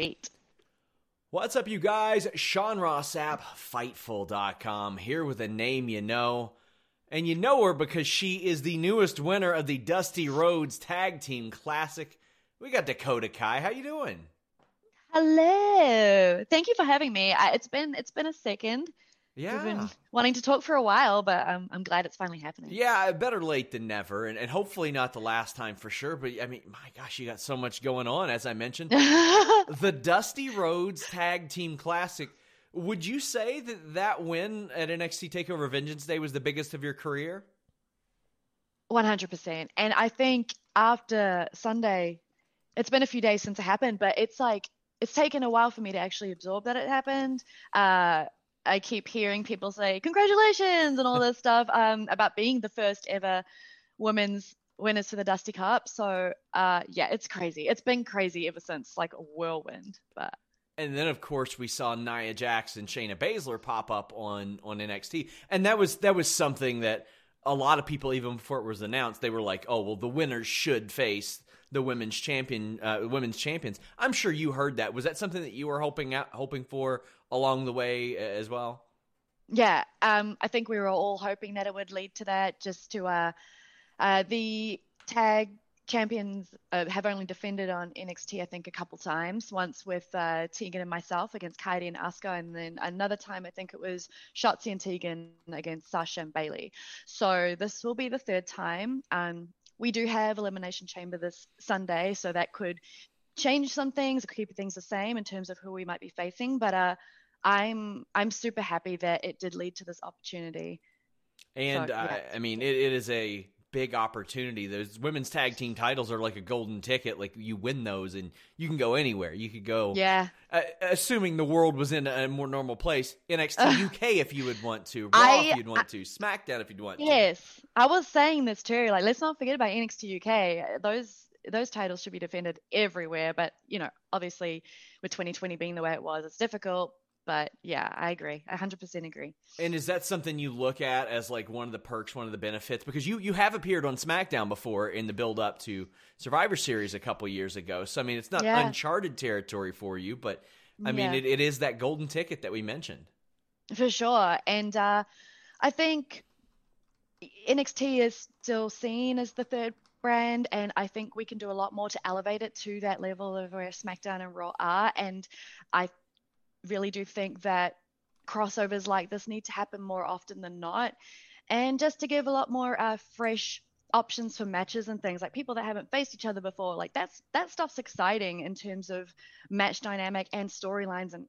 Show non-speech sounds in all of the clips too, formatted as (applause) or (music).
Eight. What's up, you guys? Sean Ross Sapp, Fightful.com, here with a name you know. And you know her because she is the newest winner of the Dusty Rhodes Tag Team Classic. We got Dakota Kai. How you doing? Hello. Thank you for having me. I, it's been it's been a second. Yeah. We've been wanting to talk for a while, but I'm I'm glad it's finally happening. Yeah, better late than never, and, and hopefully not the last time for sure. But I mean, my gosh, you got so much going on, as I mentioned. (laughs) the Dusty Rhodes Tag Team Classic. Would you say that that win at NXT Takeover Vengeance Day was the biggest of your career? One hundred percent. And I think after Sunday, it's been a few days since it happened, but it's like it's taken a while for me to actually absorb that it happened. Uh, I keep hearing people say congratulations and all this stuff um, about being the first ever women's winners for the Dusty Cup. So uh, yeah, it's crazy. It's been crazy ever since, like a whirlwind. But and then of course we saw Nia Jax and Shayna Baszler pop up on on NXT, and that was that was something that a lot of people even before it was announced they were like, oh well, the winners should face the women's champion uh, women's champions. I'm sure you heard that. Was that something that you were hoping out hoping for along the way uh, as well? Yeah, um, I think we were all hoping that it would lead to that. Just to uh, uh, the tag champions uh, have only defended on NXT, I think, a couple times. Once with uh, Tegan and myself against Kairi and Asuka, and then another time I think it was Shotzi and Tegan against Sasha and Bayley. So this will be the third time. Um, we do have Elimination Chamber this Sunday, so that could change some things, keep things the same in terms of who we might be facing. But uh, I'm I'm super happy that it did lead to this opportunity. And so, yeah. I mean, it, it is a big opportunity. Those women's tag team titles are like a golden ticket. Like you win those, and you can go anywhere. You could go. Yeah. Uh, assuming the world was in a more normal place, NXT UK if you would want to, Raw I, if you'd want I, to, SmackDown if you'd want yes, to. Yes, I was saying this too. Like, let's not forget about NXT UK. Those those titles should be defended everywhere. But you know, obviously, with 2020 being the way it was, it's difficult. But yeah, I agree. I 100% agree. And is that something you look at as like one of the perks, one of the benefits? Because you you have appeared on SmackDown before in the build up to Survivor Series a couple years ago. So I mean, it's not yeah. uncharted territory for you, but I mean, yeah. it, it is that golden ticket that we mentioned. For sure. And uh, I think NXT is still seen as the third brand, and I think we can do a lot more to elevate it to that level of where SmackDown and Raw are. And I really do think that crossovers like this need to happen more often than not. And just to give a lot more uh, fresh options for matches and things like people that haven't faced each other before like that's that stuff's exciting in terms of match dynamic and storylines and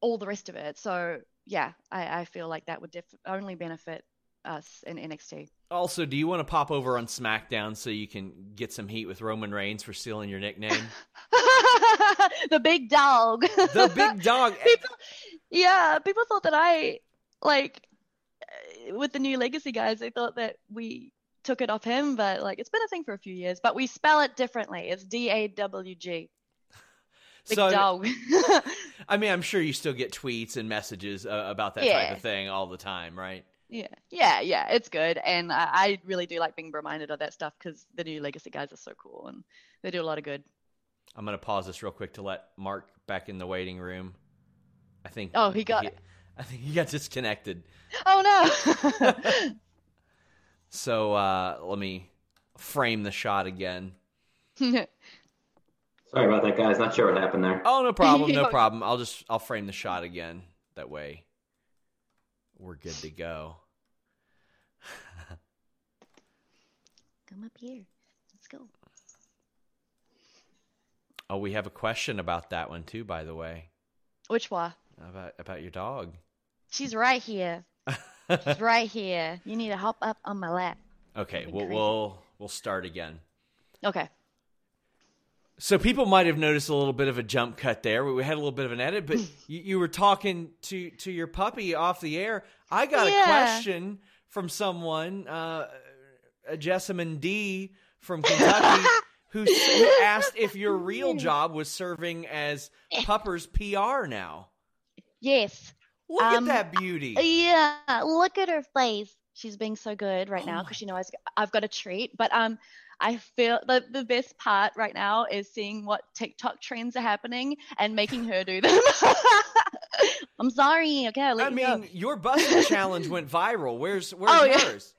all the rest of it so yeah i, I feel like that would def- only benefit us in nxt also do you want to pop over on smackdown so you can get some heat with roman reigns for stealing your nickname (laughs) the big dog. The big dog. (laughs) people, yeah, people thought that I like with the new legacy guys. They thought that we took it off him, but like it's been a thing for a few years. But we spell it differently. It's D A W G. Big So, dog. I mean, I'm sure you still get tweets and messages uh, about that type of thing all the time, right? Yeah, yeah, yeah. It's good, and I, I really do like being reminded of that stuff because the new Legacy guys are so cool and they do a lot of good. I'm gonna pause this real quick to let Mark back in the waiting room. I think. Oh, he got- I think he got disconnected. Oh no! (laughs) So uh, let me frame the shot again. (laughs) Sorry about that, guys. Not sure what happened there. Oh, no problem, no (laughs) problem. I'll just I'll frame the shot again. That way, we're good to go. Come up here. Let's go. Oh, we have a question about that one too, by the way. Which one? About about your dog. She's right here. She's right here. You need to hop up on my lap. (laughs) okay, we'll crazy. we'll we'll start again. Okay. So people might have noticed a little bit of a jump cut there. We had a little bit of an edit, but (laughs) you, you were talking to to your puppy off the air. I got a question from someone, uh, a Jessamine D from Kentucky, (laughs) who, who asked if your real job was serving as Pupper's PR now. Yes. Look Um, at that beauty. Yeah. Look at her face. She's being so good right Oh now my- because she knows I've got a treat. But um, I feel the the best part right now is seeing what TikTok trends are happening and making her do them. (laughs) I'm sorry. Okay, I'll I you mean, your busting (laughs) challenge went viral. Where's where's Oh, yeah. yours?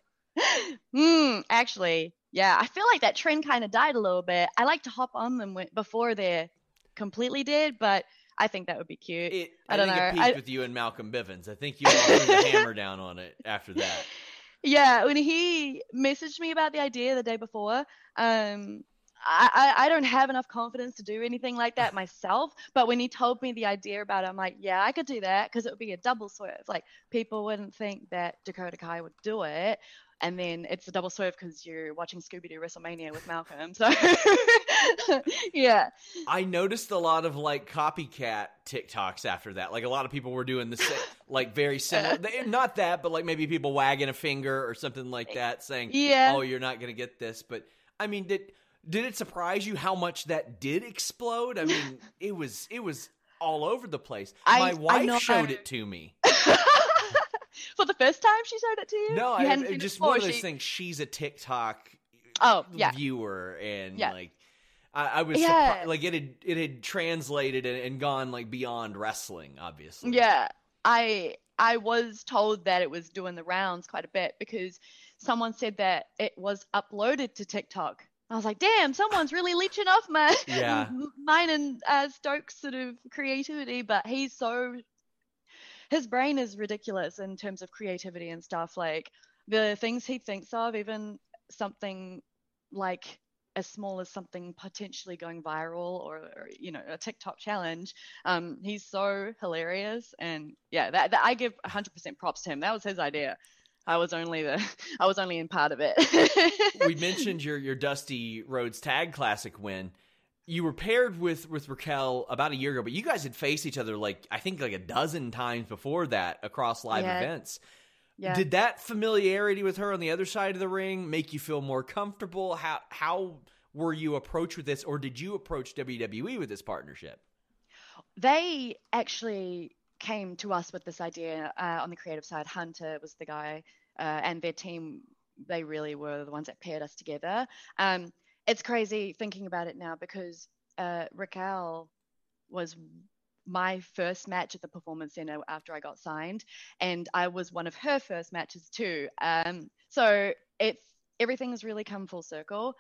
Hmm. Actually, yeah, I feel like that trend kind of died a little bit. I like to hop on them when, before they're completely dead, but I think that would be cute. It, I I, don't think it peaked I- with you and Malcolm Bivens. I think you all threw the hammer down on it after that. (laughs) Yeah, when he messaged me about the idea the day before, um, I, I, don't have enough confidence to do anything like that myself. But when he told me the idea about it, I'm like, yeah, I could do that because it would be a double swerve. Like people wouldn't think that Dakota Kai would do it, and then it's a double swerve because you're watching Scooby Doo WrestleMania with Malcolm. So (laughs) yeah, I noticed a lot of like copycat TikToks after that. Like a lot of people were doing the same, like very similar. (laughs) they- Not that, but like maybe people wagging a finger or something like eh, that, saying, Yeah. "Oh, you're not gonna get this." But I mean, did did it surprise you how much that did explode? I mean, it was it was all over the place. I- My wife showed it to me. (laughs) for the first time she showed it to you. No, you I, hadn't it seen it just one of those she- things. She's a TikTok Oh yeah, viewer, and Yeah. like I, I was Yeah. surpri- like it had it had translated and, and gone like beyond wrestling, obviously. Yeah, I I was told that it was doing the rounds quite a bit because someone said that it was uploaded to TikTok. I was like, damn, someone's really leeching off my (laughs) Yeah. (laughs) mine and uh, Stokes sort of creativity. But he's so his brain is ridiculous in terms of creativity and stuff. Like the things he thinks of, even something like as small as something potentially going viral or, or you know a TikTok challenge. Um, he's so hilarious, and yeah, that, that I give 100% props to him. That was his idea. I was only the (laughs) I was only in part of it. (laughs) we mentioned your your Dusty Rhodes Tag Classic win. You were paired with with Raquel about a year ago, but you guys had faced each other like I think like a dozen times before that across live Yeah. events. yeah. Did that familiarity with her on the other side of the ring make you feel more comfortable? How how were you approached with this, or did you approach WWE with this partnership? they actually came to us with this idea uh, on the creative side. Hunter was the guy, uh, and their team. They really were the ones that paired us together. Um, it's crazy thinking about it now because uh, Raquel was my first match at the Performance Center after I got signed, and I was one of her first matches too. Um, so it's everything's really come full circle,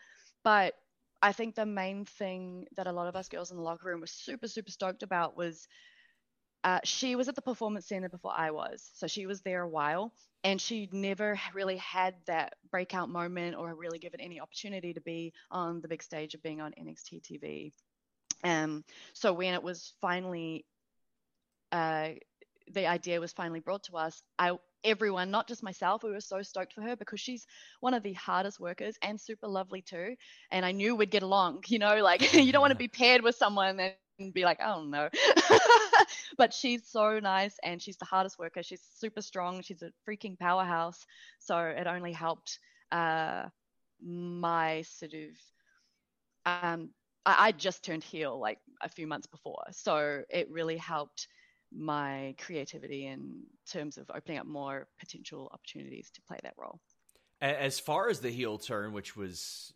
but I think the main thing that a lot of us girls in the locker room were super, super stoked about was uh, she was at the Performance Center before I was. So she was there a while and she never really had that breakout moment or really given any opportunity to be on the big stage of being on NXT TV. Um, so when it was finally, uh, the idea was finally brought to us, I everyone, not just myself, we were so stoked for her because she's one of the hardest workers and super lovely too. And I knew we'd get along. You know, like (laughs) you don't want to be paired with someone and be like, oh no. (laughs) (laughs) but she's so nice and she's the hardest worker. She's super strong. She's a freaking powerhouse. So it only helped uh, my sort of um, I, I just turned heel like a few months before. So it really helped my creativity in terms of opening up more potential opportunities to play that role. As far as the heel turn, which was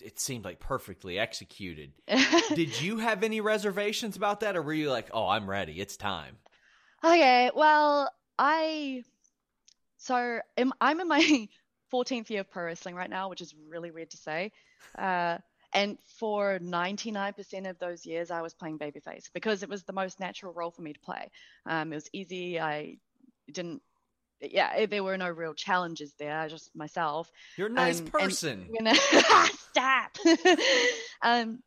it seemed like perfectly executed. (laughs) Did you have any reservations about that, or were you like, "Oh, I'm ready. It's time"? Okay, well, I so I'm in my (laughs) 14th year of pro wrestling right now, which is really weird to say. Uh, and for 99% of those years, I was playing babyface because it was the most natural role for me to play. Um, it was easy. I didn't, yeah, there were no real challenges there. Just myself. You're a nice um, person. And, (laughs) stop. (laughs) um,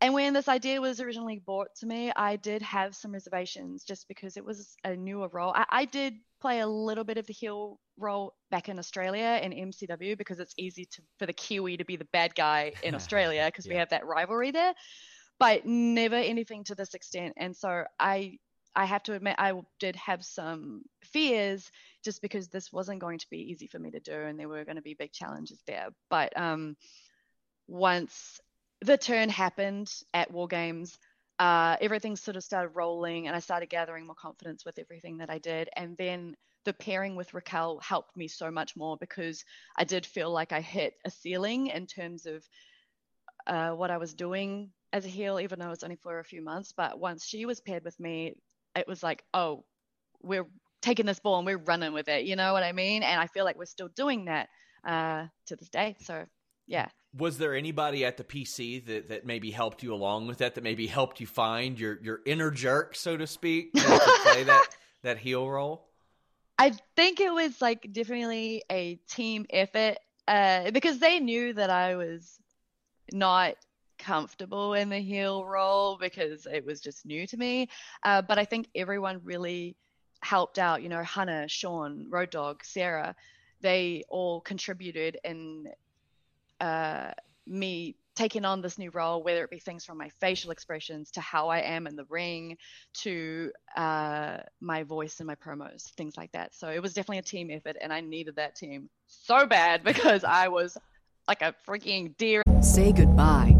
and when this idea was originally brought to me, I did have some reservations just because it was a newer role. I, I did play a little bit of the heel role back in Australia in MCW because it's easy to, for the Kiwi to be the bad guy in (laughs) Australia because yeah. we have that rivalry there, but never anything to this extent. And so I I have to admit I did have some fears just because this wasn't going to be easy for me to do and there were going to be big challenges there. But um, once the turn happened at War Games, uh, everything sort of started rolling and I started gathering more confidence with everything that I did. And then the pairing with Raquel helped me so much more because I did feel like I hit a ceiling in terms of uh, what I was doing as a heel, even though it was only for a few months. But once she was paired with me, it was like, oh, we're taking this ball and we're running with it. You know what I mean? And I feel like we're still doing that uh, to this day. So yeah. Was there anybody at the PC that, that maybe helped you along with that, that maybe helped you find your, your inner jerk, so to speak, to play that, (laughs) that heel role? I think it was like definitely a team effort uh, because they knew that I was not comfortable in the heel role because it was just new to me. Uh, but I think everyone really helped out. You know, Hannah, Sean, Road Dog, Sarah, they all contributed in uh, me taking on this new role, whether it be things from my facial expressions to how I am in the ring to uh, my voice and my promos, things like that. So it was definitely a team effort, and I needed that team so bad (laughs) because I was like a freaking deer. Say goodbye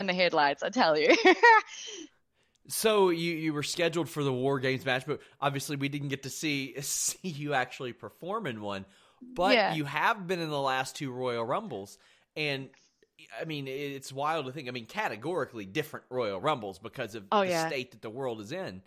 in the headlights, I tell you. so you you were scheduled for the War Games match, but obviously we didn't get to see (laughs) see you actually perform in one. But yeah. you have been in the last two Royal Rumbles, and I mean it's wild to think. I mean, categorically different Royal Rumbles because of oh, the yeah. state that the world is in.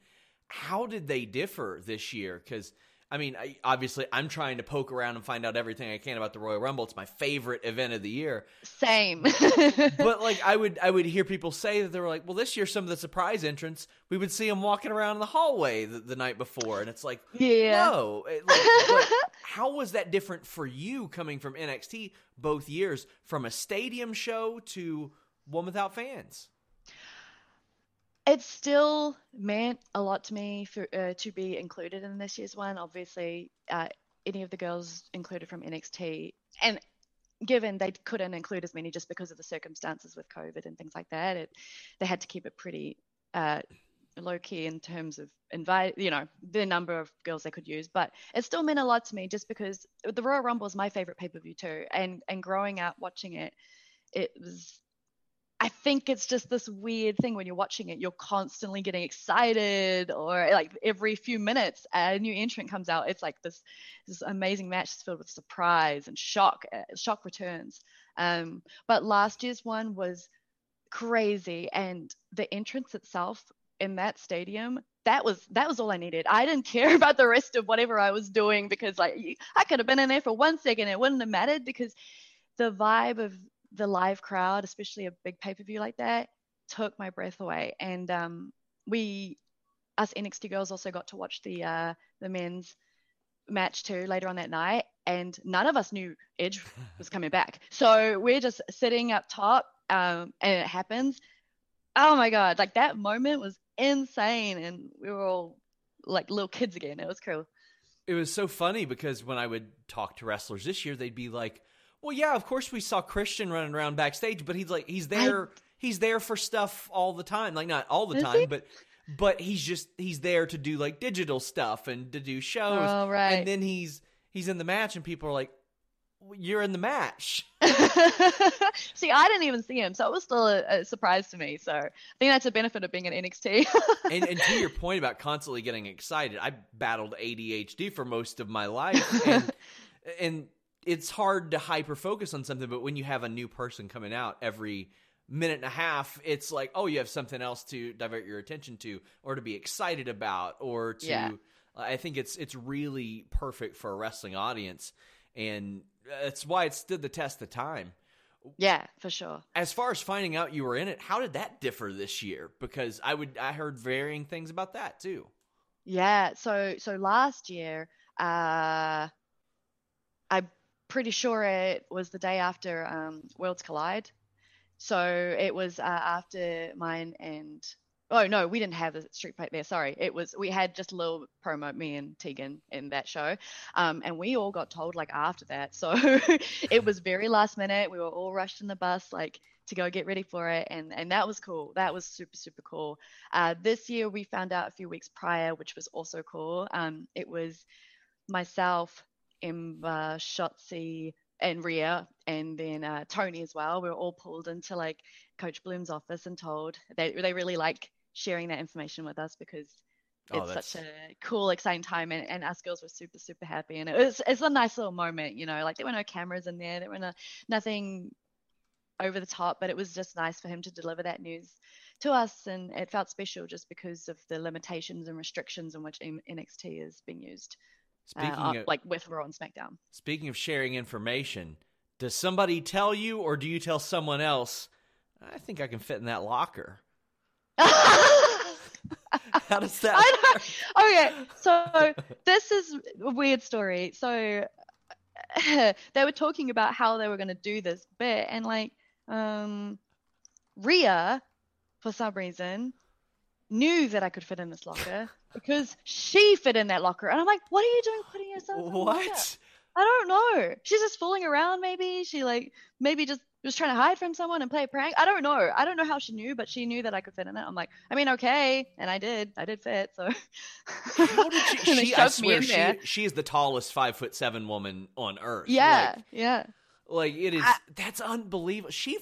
How did they differ this year? Because I mean, I, obviously, I'm trying to poke around and find out everything I can about the Royal Rumble. It's my favorite event of the year. Same. (laughs) but like, I would I would hear people say that they were like, "Well, this year some of the surprise entrants, we would see them walking around in the hallway the, the night before," and it's like, yeah, no. like, how was that different for you coming from NXT both years, from a stadium show to one without fans? It still meant a lot to me for uh, to be included in this year's one. Obviously, uh, any of the girls included from NXT, and given they couldn't include as many just because of the circumstances with COVID and things like that, it, they had to keep it pretty uh, low key in terms of invite, you know, the number of girls they could use. But it still meant a lot to me just because the Royal Rumble is my favorite pay per view too, and and growing up watching it, it was I think it's just this weird thing when you're watching it, you're constantly getting excited, or like every few minutes a new entrant comes out. It's like this this amazing match is filled with surprise and shock, uh, shock returns. Um, but last year's one was crazy, and the entrance itself in that stadium, that was that was all I needed. I didn't (laughs) care about the rest of whatever I was doing because like I could have been in there for one second, it wouldn't have mattered because the vibe of the live crowd, especially a big pay per view like that, took my breath away. And um, we, us NXT girls, also got to watch the uh, the men's match too later on that night, and none of us knew Edge (laughs) was coming back. So we're just sitting up top, um, and it happens. Oh my god! Like that moment was insane, and we were all like little kids again. It was cool. It was so funny because when I would talk to wrestlers this year, they'd be like, "Well, yeah, of course we saw Christian running around backstage, but he's like he's there." I... He's there for stuff all the time, like not all the time, he? but but he's just he's there to do like digital stuff and to do shows. Oh, right. And then he's he's in the match, and people are like, "You're in the match." (laughs) (laughs) see, I didn't even see him, so it was still a, a, surprise to me. So I think that's a benefit of being an NXT. (laughs) and, and, to your point about constantly getting excited, I battled ADHD for most of my life, and, and it's hard to hyper focus on something. But when you have a new person coming out every minute and a half, it's like, oh, you have something else to divert your attention to, or to be excited about, or to. Yeah. I think it's it's really perfect for a wrestling audience, and that's why it stood the test of time. Yeah, for sure. As far as finding out you were in it, how did that differ this year? Because I would I heard varying things about that too. Yeah, so so last year, uh, I'm pretty sure it was the day after um, Worlds Collide. So it was uh, after mine and oh no, we didn't have the street fight there. Sorry, it was we had just a little promo, me and Tegan in that show, um, and we all got told like after that. So (laughs) it was very last minute. We were all rushed in the bus like to go get ready for it, and and that was cool. That was super super cool. Uh, this year we found out a few weeks prior, which was also cool. Um, it was myself, Ember, Shotzi, and Rhea, and then uh, Toni as well. We were all pulled into like Coach Bloom's office and told they they really like sharing that information with us because Oh, it's that's- such a cool, exciting time, and, and us girls were super, super happy, and it was it's a nice little moment, you know. Like there were no cameras in there, there were no, nothing over the top, but it was just nice for him to deliver that news to us, and it felt special just because of the limitations and restrictions in which M- NXT is being used, Speaking uh, of like with Raw and SmackDown. speaking of sharing information, does somebody tell you or do you tell someone else? I think I can fit in that locker. (laughs) How does that? Okay, so this is a weird story. So (laughs) they were talking about how they were going to do this bit, and like, um, Rhea, for some reason, knew that I could fit in this locker because she fit in that locker, and I'm like, what are you doing putting yourself in the locker? What? I don't know. She's just fooling around, maybe. She like maybe just was trying to hide from someone and play a prank. I don't know. I don't know how she knew, but she knew that I could fit in it. I'm like, I mean, okay, and I did. I did fit. So (laughs) How did she? She I shoved me swear, in she there. she is the tallest five foot seven woman on earth. Yeah, Like, yeah. like it is. I- that's unbelievable. She.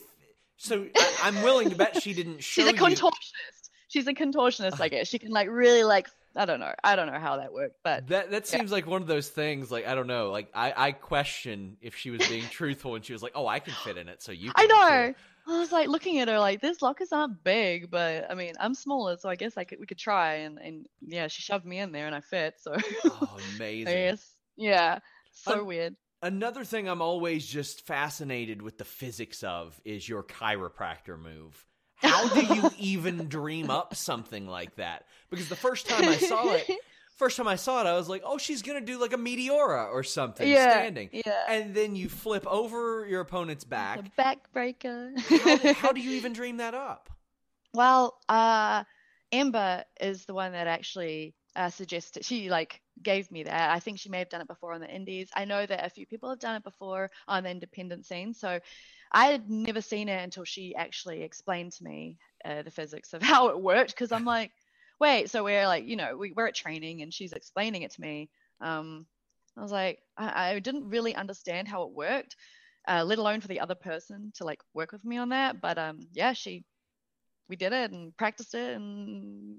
So I, I'm willing to bet she didn't (laughs) show She's a you. contortionist. She's a contortionist, I (laughs) guess. She can like really like I don't know. I don't know how that worked, but That that Yeah. seems like one of those things. Like I don't know. Like I I question if she was being (laughs) truthful when she was like, "Oh, I can fit in it, so you." I know. too." I was like looking at her like these lockers aren't big, but I mean I'm smaller, so I guess I could we could try and and yeah, she shoved me in there and I fit, so (laughs) Oh, amazing. guess yeah, so Um, weird. Another thing I'm always just fascinated with the physics of is your chiropractor move. How do you (laughs) even dream up something like that? Because the first time I saw it, (laughs) first time I saw it, I was like, "Oh, she's gonna do like a meteora or something yeah, standing," yeah, and then you flip over your opponent's back. the backbreaker. How, how do you (laughs) even dream that up? Well, uh, Amber is the one that actually uh, suggested. She like gave me that. I think she may have done it before on the Indies. I know that a few people have done it before on the independent scene. So I had never seen it until she actually explained to me uh, the physics of (laughs) how it worked. Because I'm like, wait, so we're like, you know, we, we're at training and she's explaining it to me. Um, I was like, I, I didn't really understand how it worked. Uh, let alone for the other person to like work with me on that. But um, yeah, she we did it and practiced it and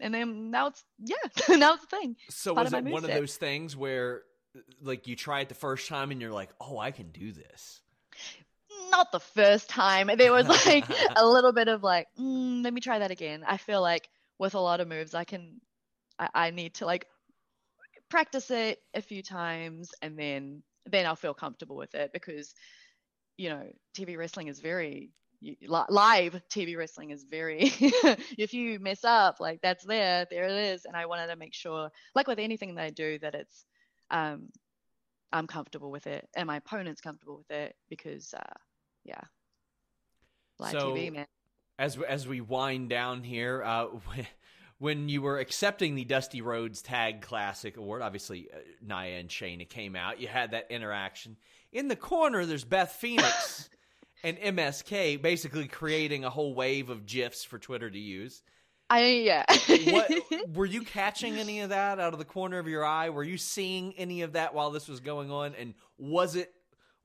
and then now it's yeah (laughs) now it's a thing So part was it one of those things where, like, you try it the first time and you're like, "Oh, I can do this." Not the first time. There was (laughs) like a little bit of like mm, let me try that again. I feel like with a lot of moves, I can, I, I need to like practice it a few times and then then I'll feel comfortable with it because you know TV wrestling is very live TV wrestling is very (laughs) if you mess up like that's there there it is and I wanted to make sure like with anything that I do that it's um I'm comfortable with it and my opponent's comfortable with it because uh yeah live so, TV man as as we wind down here uh (laughs) when you were accepting the Dusty Rhodes Tag Classic Award, obviously uh, Nia and Shayna came out. You had that interaction. In the corner, there's Beth Phoenix (laughs) and MSK basically creating a whole wave of GIFs for Twitter to use. I yeah. what (laughs) were you catching any of that out of the corner of your eye? Were you seeing any of that while this was going on? And was it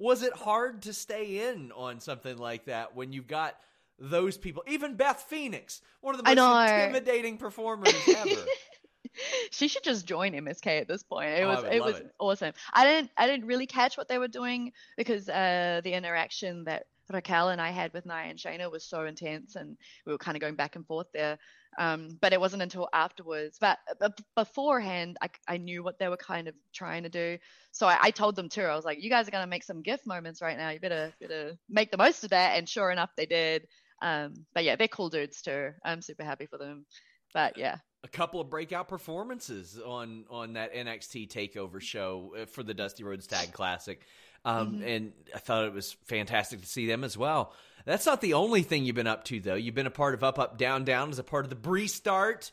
was it hard to stay in on something like that when you've got those people. Even Beth Phoenix, one of the most intimidating performers ever. (laughs) she should just join MSK at this point. It oh, was it was it. awesome. I didn't I didn't really catch what they were doing because uh, the interaction that Raquel and I had with Nia and Shayna was so intense, and we were kind of going back and forth there. Um, but it wasn't until afterwards. But, but beforehand, I, I, knew what they were kind of trying to do. So I, I told them too. I was like, "You guys are gonna make some gift moments right now. You better better make the most of that." And sure enough, they did. Um, but yeah, they're cool dudes too. I'm super happy for them. But yeah, a couple of breakout performances on on that NXT Takeover show uh, for the Dusty Rhodes Tag Classic, um, mm-hmm. and I thought it was fantastic to see them as well. That's not the only thing you've been up to though. You've been a part of Up Up Down Down as a part of the Bree Start.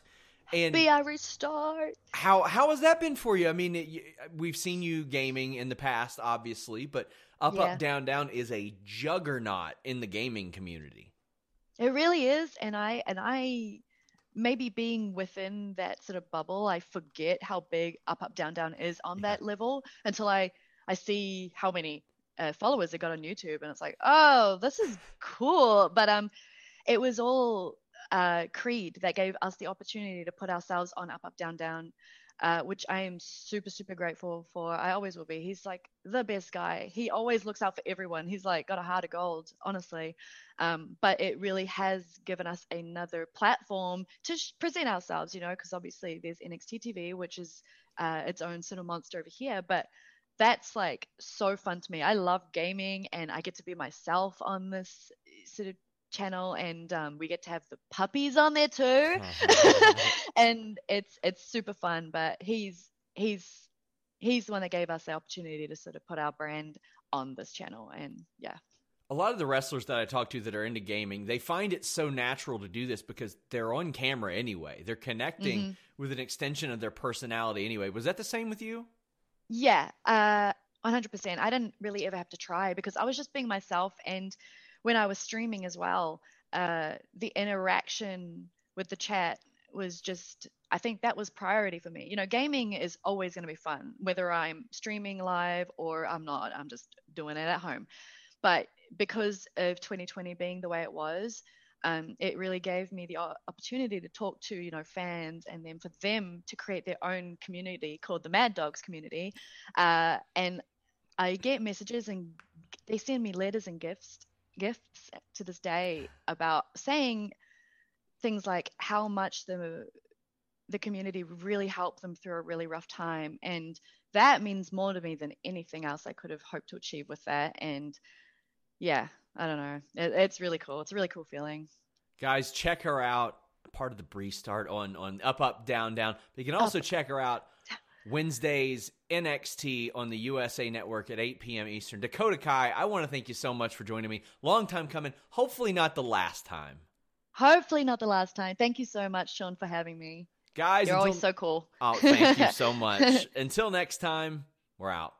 And be a restart. How how has that been for you? I mean, it, we've seen you gaming in the past, obviously, but Up yeah. Up Down Down is a juggernaut in the gaming community. It really is, and I and I maybe being within that sort of bubble, I forget how big up up down down is on yeah. that level until I I see how many uh, followers it got on YouTube, and it's like, oh, this is cool. But um, it was all uh, Creed that gave us the opportunity to put ourselves on up up down down uh, which I am super, super grateful for. I always will be. He's like the best guy. He always looks out for everyone. He's like got a heart of gold, honestly. Um, but it really has given us another platform to sh- present ourselves, you know, because obviously there's NXT TV, which is uh, its own sort of monster over here. But that's like so fun to me. I love gaming and I get to be myself on this sort of channel and um, we get to have the puppies on there too (laughs) and it's it's super fun but he's he's he's the one that gave us the opportunity to sort of put our brand on this channel and yeah a lot of the wrestlers that I talk to that are into gaming, they find it so natural to do this because they're on camera anyway. They're connecting mm-hmm. with an extension of their personality anyway. Was that the same with you? Yeah, uh, 100%. I didn't really ever have to try because I was just being myself and when I was streaming as well, uh, the interaction with the chat was just I think that was priority for me. You know, gaming is always going to be fun, whether I'm streaming live or I'm not. I'm just doing it at home. But because of 2020 being the way it was, um, it really gave me the opportunity to talk to you know fans and then for them to create their own community called the Mad Dogs community. Uh, and I get messages and they send me letters and gifts gifts to this day about saying things like how much the the community really helped them through a really rough time and that means more to me than anything else I could have hoped to achieve with that and yeah I don't know it, it's really cool it's a really cool feeling guys check her out part of the Bree start on on up up down down but you can also up. check her out (laughs) Wednesdays NXT on the USA Network at 8 p.m. Eastern. Dakota Kai, I want to thank you so much for joining me. Long time coming. Hopefully not the last time. Hopefully not the last time. Thank you so much, Sean, for having me. Guys, you're until... always so cool. Oh, thank you (laughs) so much. (laughs) until next time, we're out.